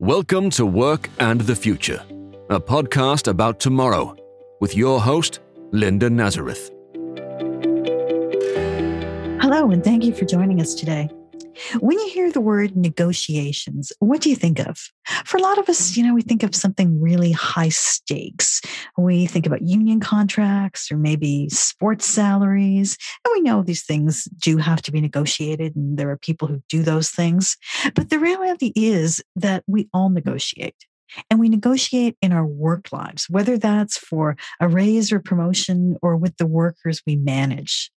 Welcome to Work and the Future, a podcast about tomorrow with your host, Linda Nazareth. Hello, and thank you for joining us today. When you hear the word negotiations, what do you think of? For a lot of us, you know, we think of something really high stakes. We think about union contracts or maybe sports salaries. And we know these things do have to be negotiated, and there are people who do those things. But the reality is that we all negotiate. And we negotiate in our work lives, whether that's for a raise or promotion or with the workers we manage.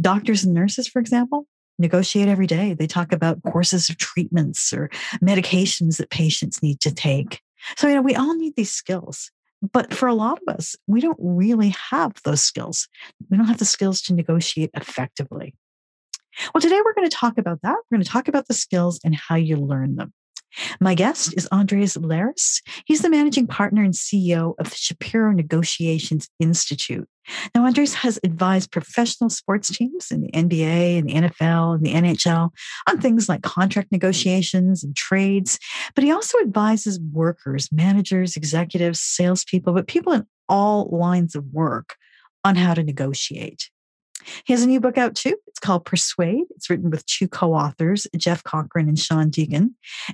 Doctors and nurses, for example, negotiate every day. They talk about courses of treatments or medications that patients need to take. So, you know, we all need these skills. But for a lot of us, we don't really have those skills. We don't have the skills to negotiate effectively. Well, today we're going to talk about that. We're going to talk about the skills and how you learn them. My guest is Andres Lares. He's the managing partner and CEO of the Shapiro Negotiations Institute. Now, Andres has advised professional sports teams in the NBA and the NFL and the NHL on things like contract negotiations and trades, but he also advises workers, managers, executives, salespeople, but people in all lines of work on how to negotiate. He has a new book out too. It's called Persuade. It's written with two co authors, Jeff Cochran and Sean Deegan.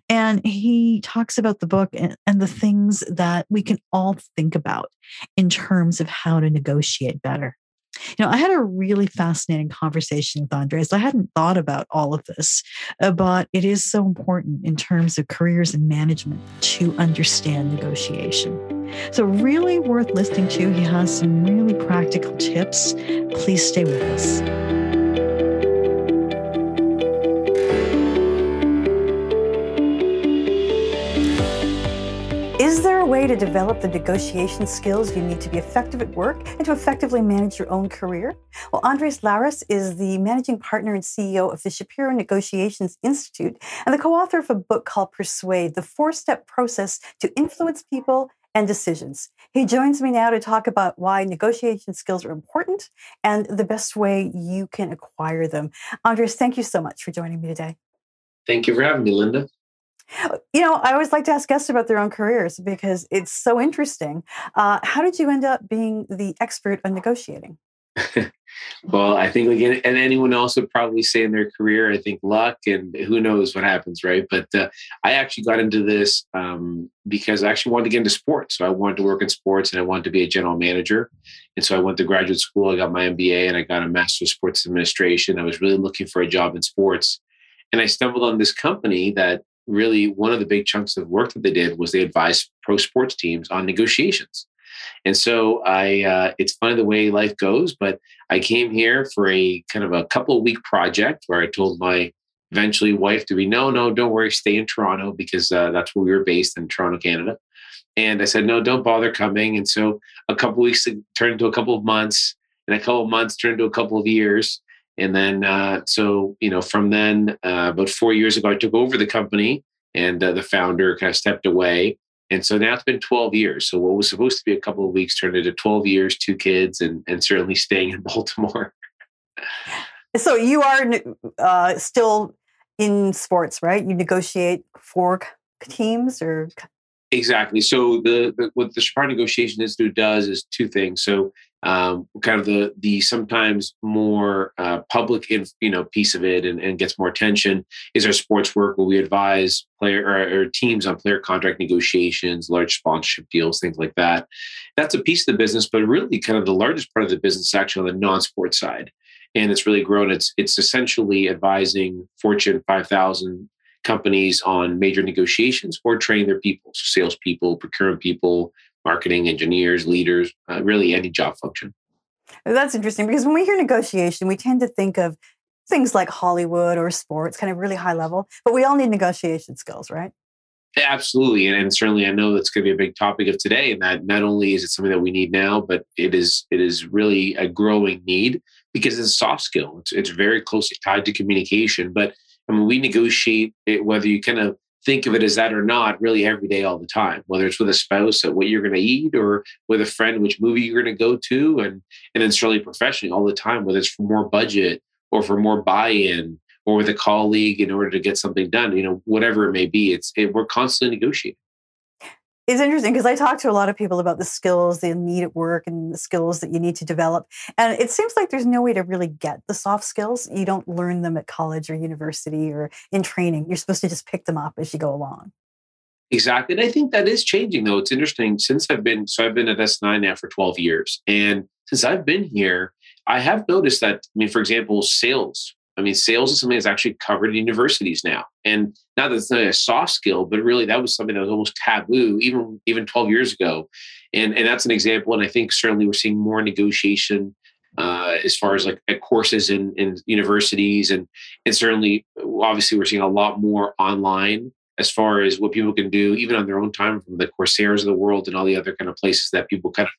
And he talks about the book and, and, the things that we can all think about in terms of how to negotiate better. You know, I had a really fascinating conversation with Andres. I hadn't thought about all of this, uh, but it is so important in terms of careers and management to understand negotiation. So, really worth listening to. He has some really practical tips. Please stay with us. Is there a way to develop the negotiation skills you need to be effective at work and to effectively manage your own career? Well, Andres Lares is the managing partner and CEO of the Shapiro Negotiations Institute and the co author of a book called Persuade The Four Step Process to Influence People and Decisions. He joins me now to talk about why negotiation skills are important and the best way you can acquire them. Andres, thank you so much for joining me today. Thank you for having me, Linda. You know, I always like to ask guests about their own careers because it's so interesting. Uh, how did you end up being the expert on negotiating? Well, I think again, and anyone else would probably say in their career, I think luck and who knows what happens, right? But uh, I actually got into this um, because I actually wanted to get into sports. So I wanted to work in sports and I wanted to be a general manager. And so I went to graduate school, I got my MBA and I got a Master of Sports Administration. I was really looking for a job in sports. And I stumbled on this company that really one of the big chunks of work that they did was they advised pro sports teams on negotiations. And so I, uh, it's funny the way life goes, but I came here for a kind of a couple week project where I told my eventually wife to be, no, no, don't worry, stay in Toronto because uh, that's where we were based in Toronto, Canada. And I said, no, don't bother coming. And so a couple weeks turned into a couple of months, and a couple of months turned into a couple of years. And then, uh, so, you know, from then, uh, about four years ago, I took over the company and uh, the founder kind of stepped away. And so now it's been 12 years. So what was supposed to be a couple of weeks turned into 12 years, two kids, and, and certainly staying in Baltimore. so you are uh, still in sports, right? You negotiate for teams or Exactly. So the, the, what the Shapiro Negotiation Institute does is two things. So um, kind of the the sometimes more uh, public in, you know piece of it and, and, gets more attention is our sports work where we advise player or, or, teams on player contract negotiations, large sponsorship deals, things like that. That's a piece of the business, but really kind of the largest part of the business is actually on the non-sports side, and it's really grown. It's it's essentially advising Fortune 5000 companies on major negotiations or train their people, so salespeople, procurement people, marketing, engineers, leaders, uh, really any job function. That's interesting because when we hear negotiation, we tend to think of things like Hollywood or sports, kind of really high level, but we all need negotiation skills, right? Absolutely. And, and certainly I know that's going to be a big topic of today. And that not only is it something that we need now, but it is it is really a growing need because it's a soft skill. It's, it's very closely tied to communication. But I mean, we negotiate it, whether you kind of think of it as that or not really every day all the time whether it's with a spouse at what you're going to eat or with a friend which movie you're going to go to and and then certainly professionally all the time whether it's for more budget or for more buy-in or with a colleague in order to get something done. You know, whatever it may be, it's it, we're constantly negotiating. It's interesting because I talk to a lot of people about the skills they need at work and the skills that you need to develop. And it seems like there's no way to really get the soft skills. You don't learn them at college or university or in training. You're supposed to just pick them up as you go along. Exactly. And I think that is changing though. It's interesting since I've been, so I've been at SNI now for 12 years. And since I've been here, I have noticed that, I mean, for example, sales. I mean, sales is something that's actually covered in universities now. And not that it's not a soft skill, but really that was something that was almost taboo even even 12 years ago. And and that's an example. And I think certainly we're seeing more negotiation uh, as far as like courses in, in universities and and certainly obviously we're seeing a lot more online as far as what people can do even on their own time from the Courseras of the world and all the other kind of places that people kind of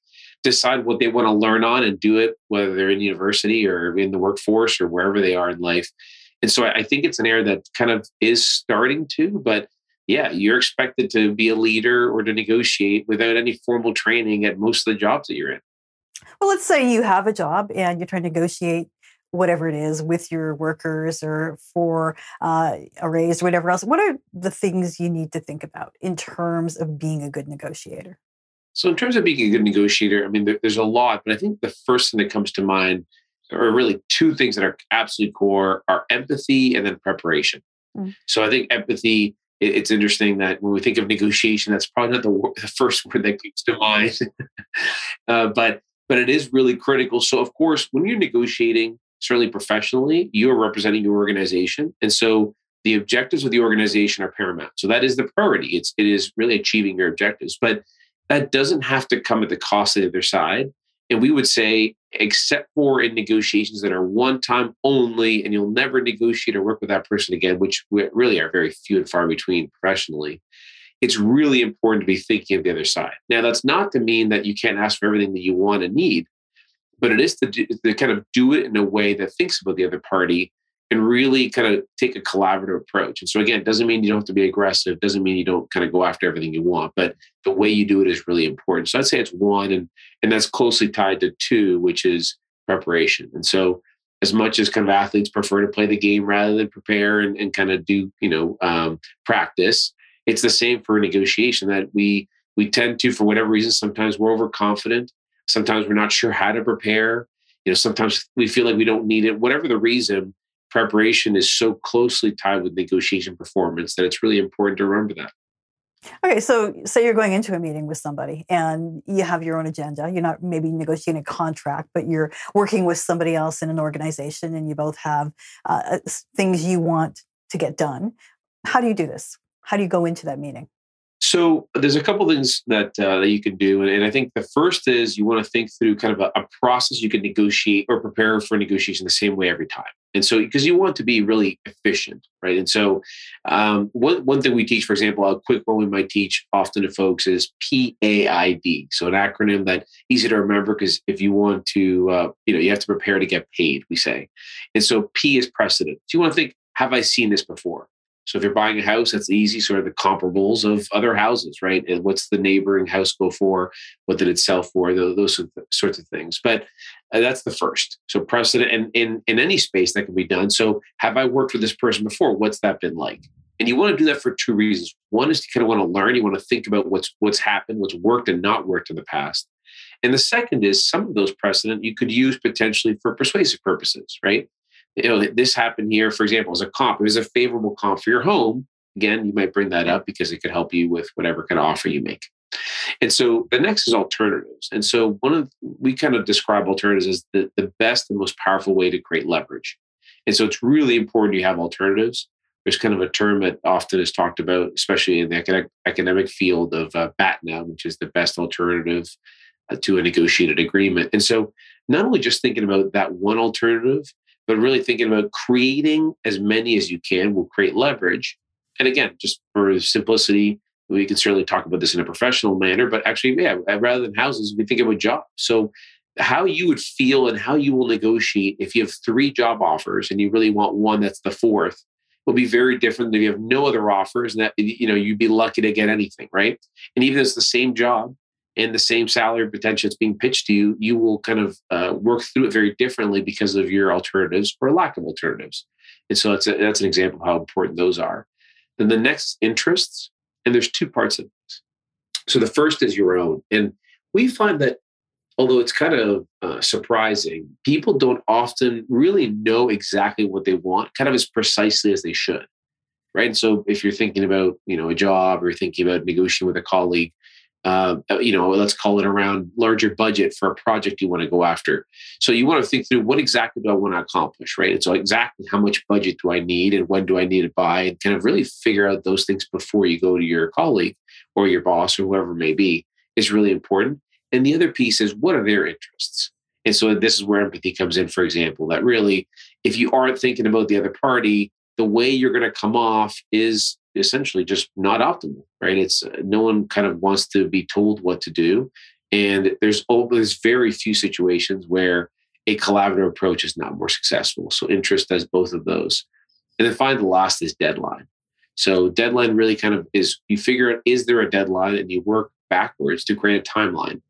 decide what they want to learn on and do it whether they're in university or in the workforce or wherever they are in life and so I think it's an area that kind of is starting to, but yeah, you're expected to be a leader or to negotiate without any formal training at most of the jobs that you're in. Well, let's say you have a job and you're trying to negotiate whatever it is with your workers or for uh, a raise or whatever else. What are the things you need to think about in terms of being a good negotiator? So, in terms of being a good negotiator, I mean, there, there's a lot, but I think the first thing that comes to mind or really two things that are absolutely core are empathy and then preparation. Mm. So I think empathy, it's interesting that when we think of negotiation, that's probably not the, the first word that comes to mind, uh, but but it is really critical. So of course, when you're negotiating, certainly professionally, you are representing your organization, and so the objectives of the organization are paramount. So that is the priority. It's it is really achieving your objectives, but that doesn't have to come at the cost of the other side. And we would say, except for in negotiations that are one time only, and you'll never negotiate or work with that person again, which really are very few and far between professionally, it's really important to be thinking of the other side. Now, that's not to mean that you can't ask for everything that you want and need, but it is to, do, to kind of do it in a way that thinks about the other party and really kind of take a collaborative approach. And so again, it doesn't mean you don't have to be aggressive, doesn't mean you don't kind of go after everything you want, but the way you do it is really important. So I'd say it's one and and that's closely tied to two, which is preparation. And so as much as kind of athletes prefer to play the game rather than prepare and, and kind of do, you know, um, practice, it's the same for negotiation that we we tend to, for whatever reason, sometimes we're overconfident, sometimes we're not sure how to prepare. You know, sometimes we feel like we don't need it. Whatever the reason, preparation is so closely tied with negotiation performance that it's really important to remember that. Okay, so say you're going into a meeting with somebody and you have your own agenda. You're not maybe negotiating a contract, but you're working with somebody else in an organization and you both have uh, things you want to get done. How do you do this? How do you go into that meeting? So there's a couple things that uh, that you can do, and, and, I think the first is you want to think through kind of a, a, process you can negotiate or prepare for negotiation the same way every time. And so because you want to be really efficient, right? And so um, one one thing we teach, for example, a quick one we might teach often to folks is PAID. So an acronym that easy to remember because if you want to, uh, you know, you have to prepare to get paid. We say, and so P is precedent. So you want to think, have I seen this before? So if you're buying a house, that's easy, sort of the comparables of other houses, right? And what's the neighboring house go for? What did it sell for? Those, sorts of things. But uh, that's the first. So precedent, and in in any space that can be done. So have I worked with this person before? What's that been like? And you want to do that for two reasons. One is to kind of want to learn. You want to think about what's what's happened, what's worked and not worked in the past. And the second is some of those precedent you could use potentially for persuasive purposes, right? You know, this happened here, for example, as a comp. It was a favorable comp for your home. Again, you might bring that up because it could help you with whatever kind of offer you make. And so the next is alternatives. And so one of we kind of describe alternatives as the, the best and most powerful way to create leverage. And so it's really important you have alternatives. There's kind of a term that often is talked about, especially in the academic, academic field of uh, BATNA, which is the best alternative uh, to a negotiated agreement. And so not only just thinking about that one alternative, but really thinking about creating as many as you can will create leverage. And again, just for simplicity, we can certainly talk about this in a professional manner, but actually, yeah, uh, rather than houses, we think about jobs. So, how you would feel and how you will negotiate if you have three job offers and you really want one that's the fourth will be very different than if you have no other offers and that you know you'd be lucky to get anything, right? And even if it's the same job and the same salary potential that's being pitched to you, you will kind of uh, work through it very differently because of your alternatives or lack of alternatives. And so that's, a, that's an example of how important those are. Then the next interests, and there's two parts of this. So the first is your own. And we find that although it's kind of uh, surprising, people don't often really know exactly what they want, kind of as precisely as they should. Right. And so if you're thinking about, you know, a job or thinking about negotiating with a colleague, uh, you know, let's call it around larger budget for a project you want to go after. So you want to think through what exactly do I want to accomplish, right? And so exactly how much budget do I need and when do I need to buy and kind of really figure out those things before you go to your colleague or your boss or whoever may be is really important. And the other piece is what are their interests? And so this is where empathy comes in, for example, that really, if you aren't thinking about the other party, the way you're going to come off is essentially just not optimal, right? It's uh, no one kind of wants to be told what to do, and there's there's very few situations where a collaborative approach is not more successful. So interest does both of those, and then finally the last is deadline. So deadline really kind of is you figure out is there a deadline, and you work backwards to create a timeline.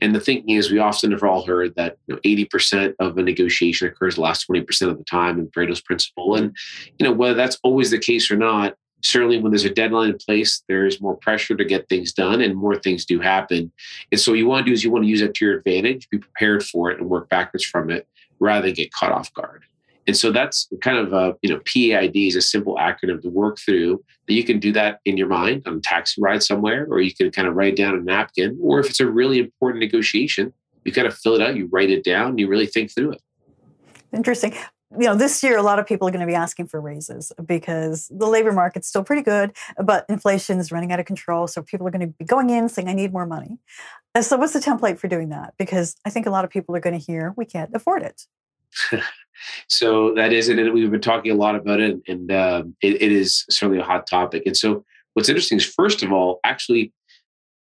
And the thinking is, we often have all heard that you know, 80% of a negotiation occurs the last 20% of the time in Pareto's principle. And you know whether that's always the case or not, certainly when there's a deadline in place, there's more pressure to get things done and more things do happen. And so what you want to do is you want to use that to your advantage, be prepared for it and work backwards from it rather than get caught off guard. And so that's kind of a, you know, PAID is a simple acronym to work through that you can do that in your mind on a taxi ride somewhere, or you can kind of write it down a napkin. Or if it's a really important negotiation, you kind of fill it out, you write it down, you really think through it. Interesting you know, this year a lot of people are going to be asking for raises because the labor market's still pretty good, but inflation is running out of control. So people are going to be going in saying, "I need more money." And so, what's the template for doing that? Because I think a lot of people are going to hear, "We can't afford it." so that is it. We've been talking a lot about it, and uh, it, it is certainly a hot topic. And so, what's interesting is, first of all, actually,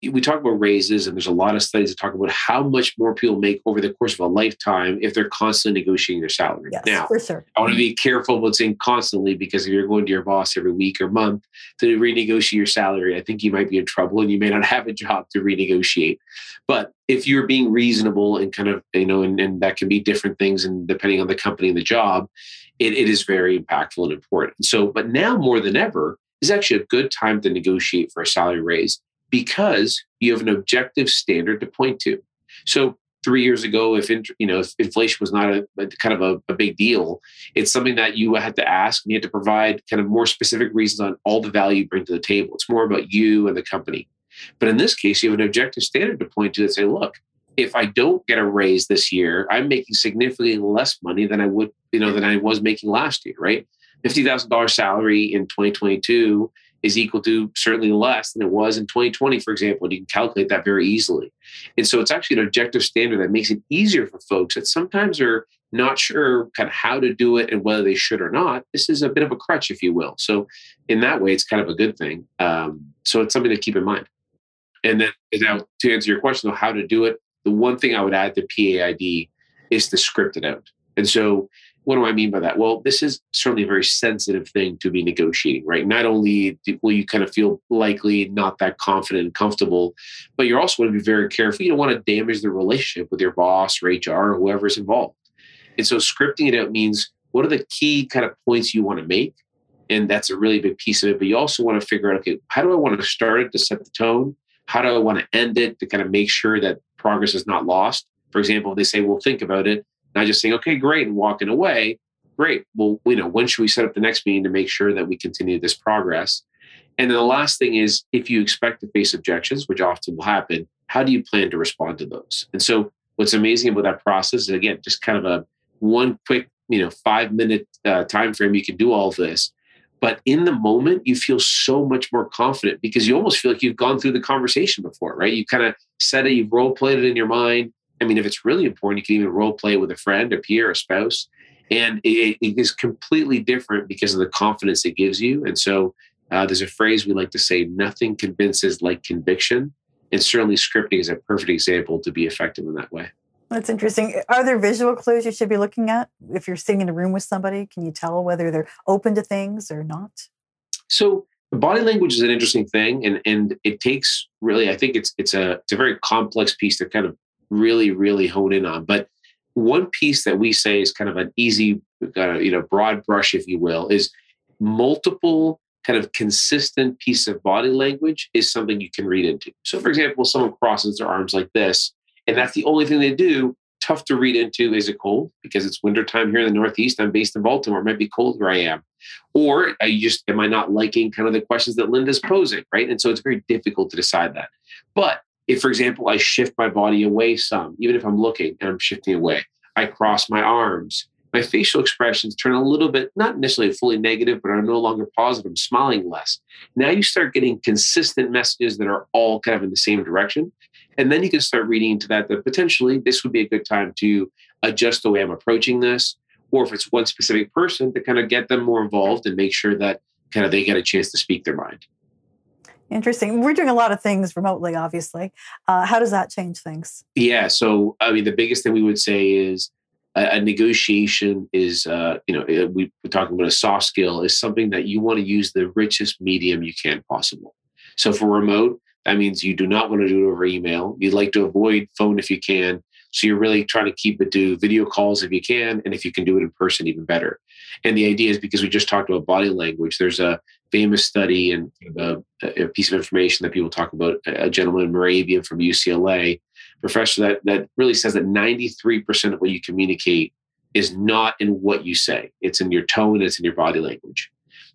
we talk about raises, and there's a lot of studies that talk about how much more people make over the course of a lifetime if they're constantly negotiating their salary. Yes, now, for sure. I want to be careful about saying constantly because if you're going to your boss every week or month to renegotiate your salary, I think you might be in trouble and you may not have a job to renegotiate. But if you're being reasonable and kind of, you know, and, and that can be different things and depending on the company and the job, it, it is very impactful and important. So, but now more than ever, is actually a good time to negotiate for a salary raise because you have an objective standard to point to. So three years ago, if you know if inflation was not a, a kind of a, a, big deal, it's something that you had to ask and you had to provide kind of more specific reasons on all the value you bring to the table. It's more about you and the company. But in this case, you have an objective standard to point to and say, look, if I don't get a raise this year, I'm making significantly less money than I would, you know, than I was making last year, right? $50,000 salary in 2022 is equal to certainly less than it was in 2020, for example. And you can calculate that very easily. And so it's actually an objective standard that makes it easier for folks that sometimes are not sure kind of how to do it and whether they should or not. This is a bit of a crutch, if you will. So in that way, it's kind of a good thing. Um, so it's something to keep in mind. And then now to answer your question of how to do it, the one thing I would add to PAID is to script it out. And so what do I mean by that? Well, this is certainly a very sensitive thing to be negotiating, right? Not only will you kind of feel likely not that confident and comfortable, but you're also going to be very careful. You don't want to damage the relationship with your boss or HR or whoever's involved. And so scripting it out means what are the key kind of points you want to make? And that's a really big piece of it. But you also want to figure out, okay, how do I want to start it to set the tone? How do I want to end it to kind of make sure that progress is not lost? For example, they say, well, think about it not just saying, okay, great, and walking away. Great. Well, you know, when should we set up the next meeting to make sure that we continue this progress? And then the last thing is if you expect to face objections, which often will happen, how do you plan to respond to those? And so what's amazing about that process is again, just kind of a one quick, you know, five minute uh, time frame, you can do all of this. But in the moment, you feel so much more confident because you almost feel like you've gone through the conversation before, right? You kind of said it, you've role played it in your mind I mean, if it's really important, you can even role play with a friend, a peer, a spouse. And it, it is completely different because of the confidence it gives you. And so uh, there's a phrase we like to say nothing convinces like conviction. And certainly scripting is a perfect example to be effective in that way. That's interesting. Are there visual clues you should be looking at? If you're sitting in a room with somebody, can you tell whether they're open to things or not? So body language is an interesting thing, and and it takes really. I think it's it's a it's a very complex piece to kind of really really hone in on. But one piece that we say is kind of an easy, uh, you know, broad brush, if you will, is multiple kind of consistent piece of body language is something you can read into. So, for example, someone crosses their arms like this, and that's the only thing they do. Tough to read into. Is it cold? Because it's wintertime here in the Northeast. I'm based in Baltimore. It might be cold where I am. Or you just, am I not liking kind of the questions that Linda's posing? Right. And so it's very difficult to decide that. But if, for example, I shift my body away some, even if I'm looking and I'm shifting away, I cross my arms, my facial expressions turn a little bit, not necessarily fully negative, but are no longer positive. I'm smiling less. Now you start getting consistent messages that are all kind of in the same direction. And then you can start reading into that, that potentially this would be a good time to adjust the way I'm approaching this. Or if it's one specific person, to kind of get them more involved and make sure that kind of they get a chance to speak their mind. Interesting. We're doing a lot of things remotely, obviously. Uh, how does that change things? Yeah. So, I mean, the biggest thing we would say is a, a negotiation is, uh, you know, uh, we, we're talking about a soft skill is something that you want to use the richest medium you can possible. So, for remote, that means you do not want to do it over email. You'd like to avoid phone if you can. So you're really trying to keep it to video calls if you can, and if you can do it in person, even better. And the idea is because we just talked about body language. There's a famous study and a, a piece of information that people talk about. A gentleman, in Mehrabian from UCLA, professor that that really says that 93% of what you communicate is not in what you say. It's in your tone. It's in your body language.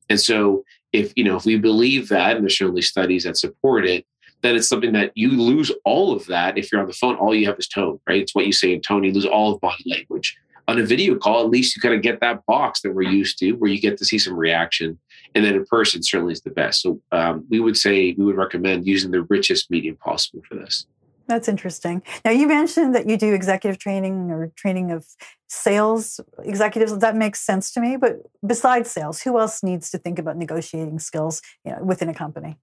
And so if you know if we believe that, and there's certainly studies that support it, then it's something that you lose all of that if you're on the phone. All you have is tone, right? It's what you say in tone. You lose all of body language. On a video call, at least you kind of get that box that we're used to, where you get to see some reaction. And then in person, certainly is the best. So um, we would say we would recommend using the richest medium possible for this. That's interesting. Now, you mentioned that you do executive training or training of sales executives. That makes sense to me. But besides sales, who else needs to think about negotiating skills you know, within a company?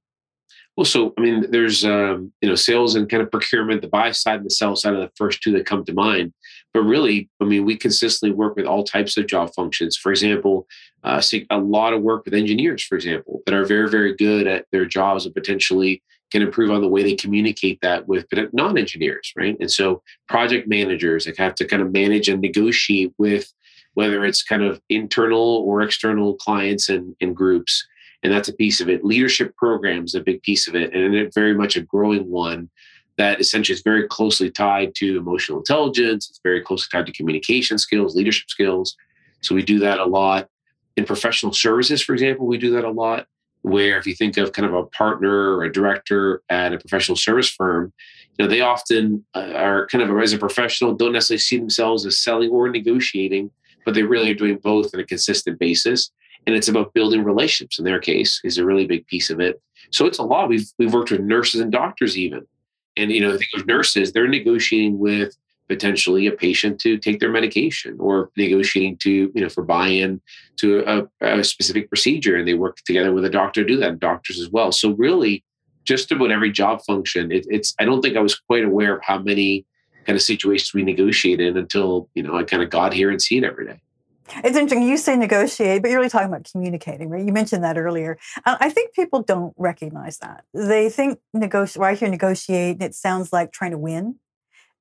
Well, so I mean, there's um, you know sales and kind of procurement. The buy side and the sell side are the first two that come to mind. But really, I mean, we consistently work with all types of job functions. For example, uh, see a lot of work with engineers, for example, that are very very good at their jobs and potentially can improve on the way they communicate that with non-engineers, right? And so, project managers that have to kind of manage and negotiate with whether it's kind of internal or external clients and, and groups and that's a piece of it. Leadership programs a big piece of it, and it's very much a growing one that essentially is very closely tied to emotional intelligence. It's very closely tied to communication skills, leadership skills. So we do that a lot in professional services. For example, we do that a lot. Where if you think of kind of a partner or a director at a professional service firm, you know they often uh, are kind of as a professional don't necessarily see themselves as selling or negotiating, but they really are doing both on a consistent basis and it's about building relationships. In their case is a really big piece of it. So it's a lot. We've we've worked with nurses and doctors even. And you know think of nurses they're negotiating with potentially a patient to take their medication or negotiating to you know for buy-in to a, a specific procedure. And they work together with a doctor to do that doctors as well. So really just about every job function it, it's i don't think i was quite aware of how many kind of situations we negotiate in until you know i kind of got here and see it every day it's interesting. You say negotiate, but you're really talking about communicating, right? You mentioned that earlier. I think people don't recognize that. They think negotiate. Well, I hear negotiate, it sounds like trying to win,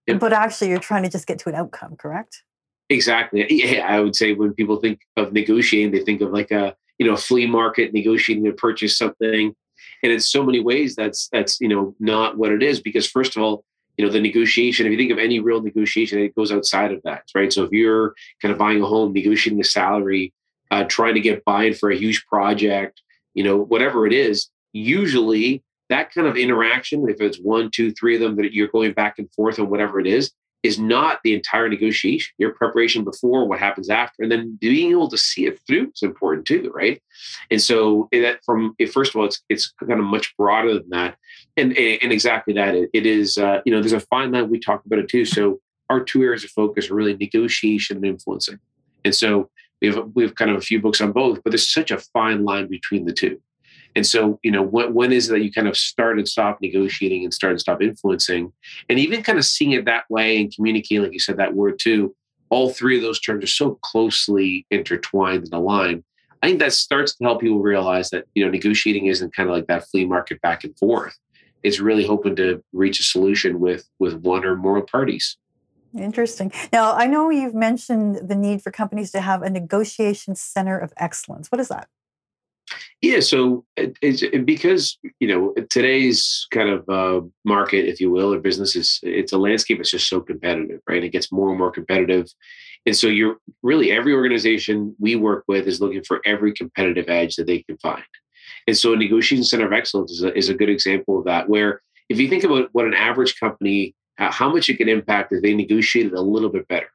yep. but actually, you're trying to just get to an outcome. Correct? Exactly. Yeah, I would say when people think of negotiating, they think of like a you know flea market negotiating to purchase something, and in so many ways, that's that's you know not what it is. Because first of all, you know the negotiation if you think of any real negotiation it goes outside of that right? So if you're kind of buying a home negotiating the salary uh, trying to get buy-in for a huge project you know whatever it is usually that kind of interaction if it's one two three of them that you're going back and forth on whatever it is is not the entire negotiation. Your preparation before, what happens after, and then being able to see it through is important too, right? And so that from first of all, it's it's kind of much broader than that, and and exactly that it, it is. Uh, you know, there's a fine line. We talk about it too. So our two areas of focus are really negotiation and influencing, and so we have we have kind of a few books on both, but there's such a fine line between the two. And so, you know, when, when is it that you kind of start and stop negotiating and start and stop influencing? And even kind of seeing it that way and communicating, like you said, that word too, all three of those terms are so closely intertwined and aligned. I think that starts to help people realize that you know negotiating isn't kind of like that flea market back and forth. It's really hoping to reach a solution with with one or more parties. Interesting. Now, I know you've mentioned the need for companies to have a negotiation center of excellence. What is that? Yeah, so it, it, because you know today's kind of uh, market, if you will, or business is it's a landscape that's just so competitive, right? It gets more and more competitive, and so you're really every organization we work with is looking for every competitive edge that they can find, and so a negotiation center of excellence is a, is a good example of that. Where if you think about what an average company, how much it can impact if they negotiated a little bit better,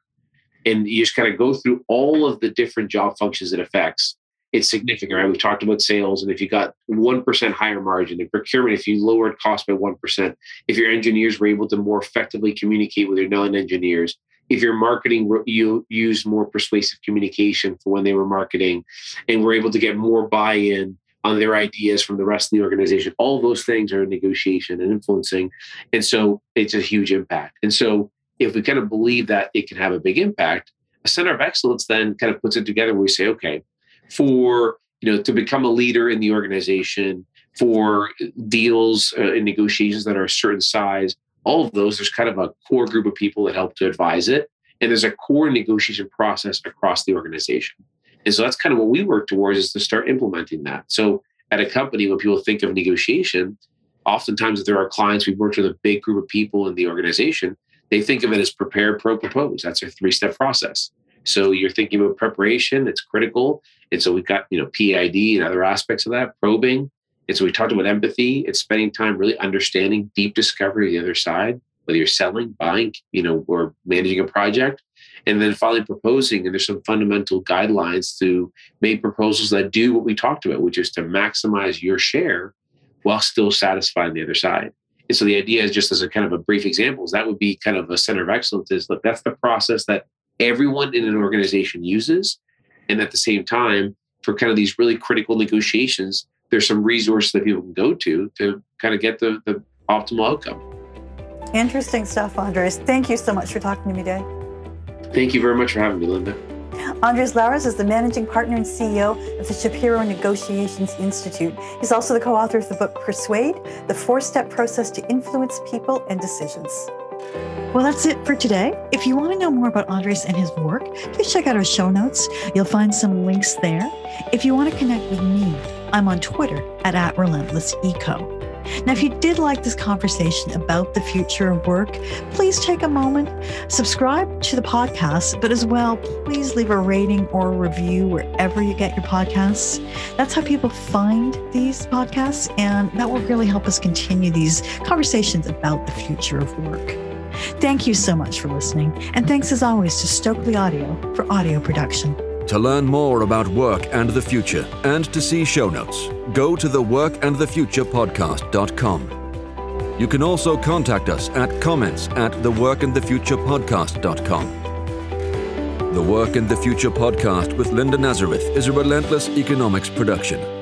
and you just kind of go through all of the different job functions it affects it's significant, right? We've talked about sales, and if you got 1% higher margin in procurement, if you lowered cost by 1%, if your engineers were able to more effectively communicate with your non engineers, if your marketing you used more persuasive communication for when they were marketing and were able to get more buy in on their ideas from the rest of the organization, all those things are negotiation and influencing. And so it's a huge impact. And so if we kind of believe that it can have a big impact, a center of excellence then kind of puts it together we say, okay, for you know to become a leader in the organization for deals uh, and negotiations that are a certain size all of those there's kind of a core group of people that help to advise it and there's a core negotiation process across the organization. And so that's kind of what we work towards is to start implementing that. So at a company when people think of negotiation oftentimes if there are clients we've worked with a big group of people in the organization they think of it as prepare pro propose. That's a three step process so you're thinking about preparation, it's critical. And so we've got, you know, PAID and other aspects of that, probing. And so we talked about empathy. It's spending time really understanding deep discovery of the other side, whether you're selling, buying, you know, or managing a project. And then finally proposing. And there's some fundamental guidelines to make proposals that do what we talked about, which is to maximize your share while still satisfying the other side. And so the idea is just as a kind of a brief example, is that would be kind of a center of excellence is look, that's the process that everyone in an organization uses. And at the same time, for kind of these really critical negotiations, there's some resources that people can go to to kind of get the, the optimal outcome. Interesting stuff, Andres. Thank you so much for talking to me today. Thank you very much for having me, Linda. Andres Lares is the managing partner and CEO of the Shapiro Negotiations Institute. He's also the co author of the book Persuade The Four Step Process to Influence People and Decisions. Well, that's it for today. If you want to know more about Andres and his work, please check out our show notes. You'll find some links there. If you want to connect with me, I'm on Twitter at, at relentlesseco. Now, if you did like this conversation about the future of work, please take a moment, subscribe to the podcast, but as well, please leave a rating or a review wherever you get your podcasts. That's how people find these podcasts, and that will really help us continue these conversations about the future of work. Thank you so much for listening, and thanks as always to Stokely Audio for audio production. To learn more about work and the future and to see show notes, go to the workandthefuturepodcast.com. You can also contact us at comments at theworkandthefuturepodcast.com. The Work and the Future podcast with Linda Nazareth is a relentless economics production.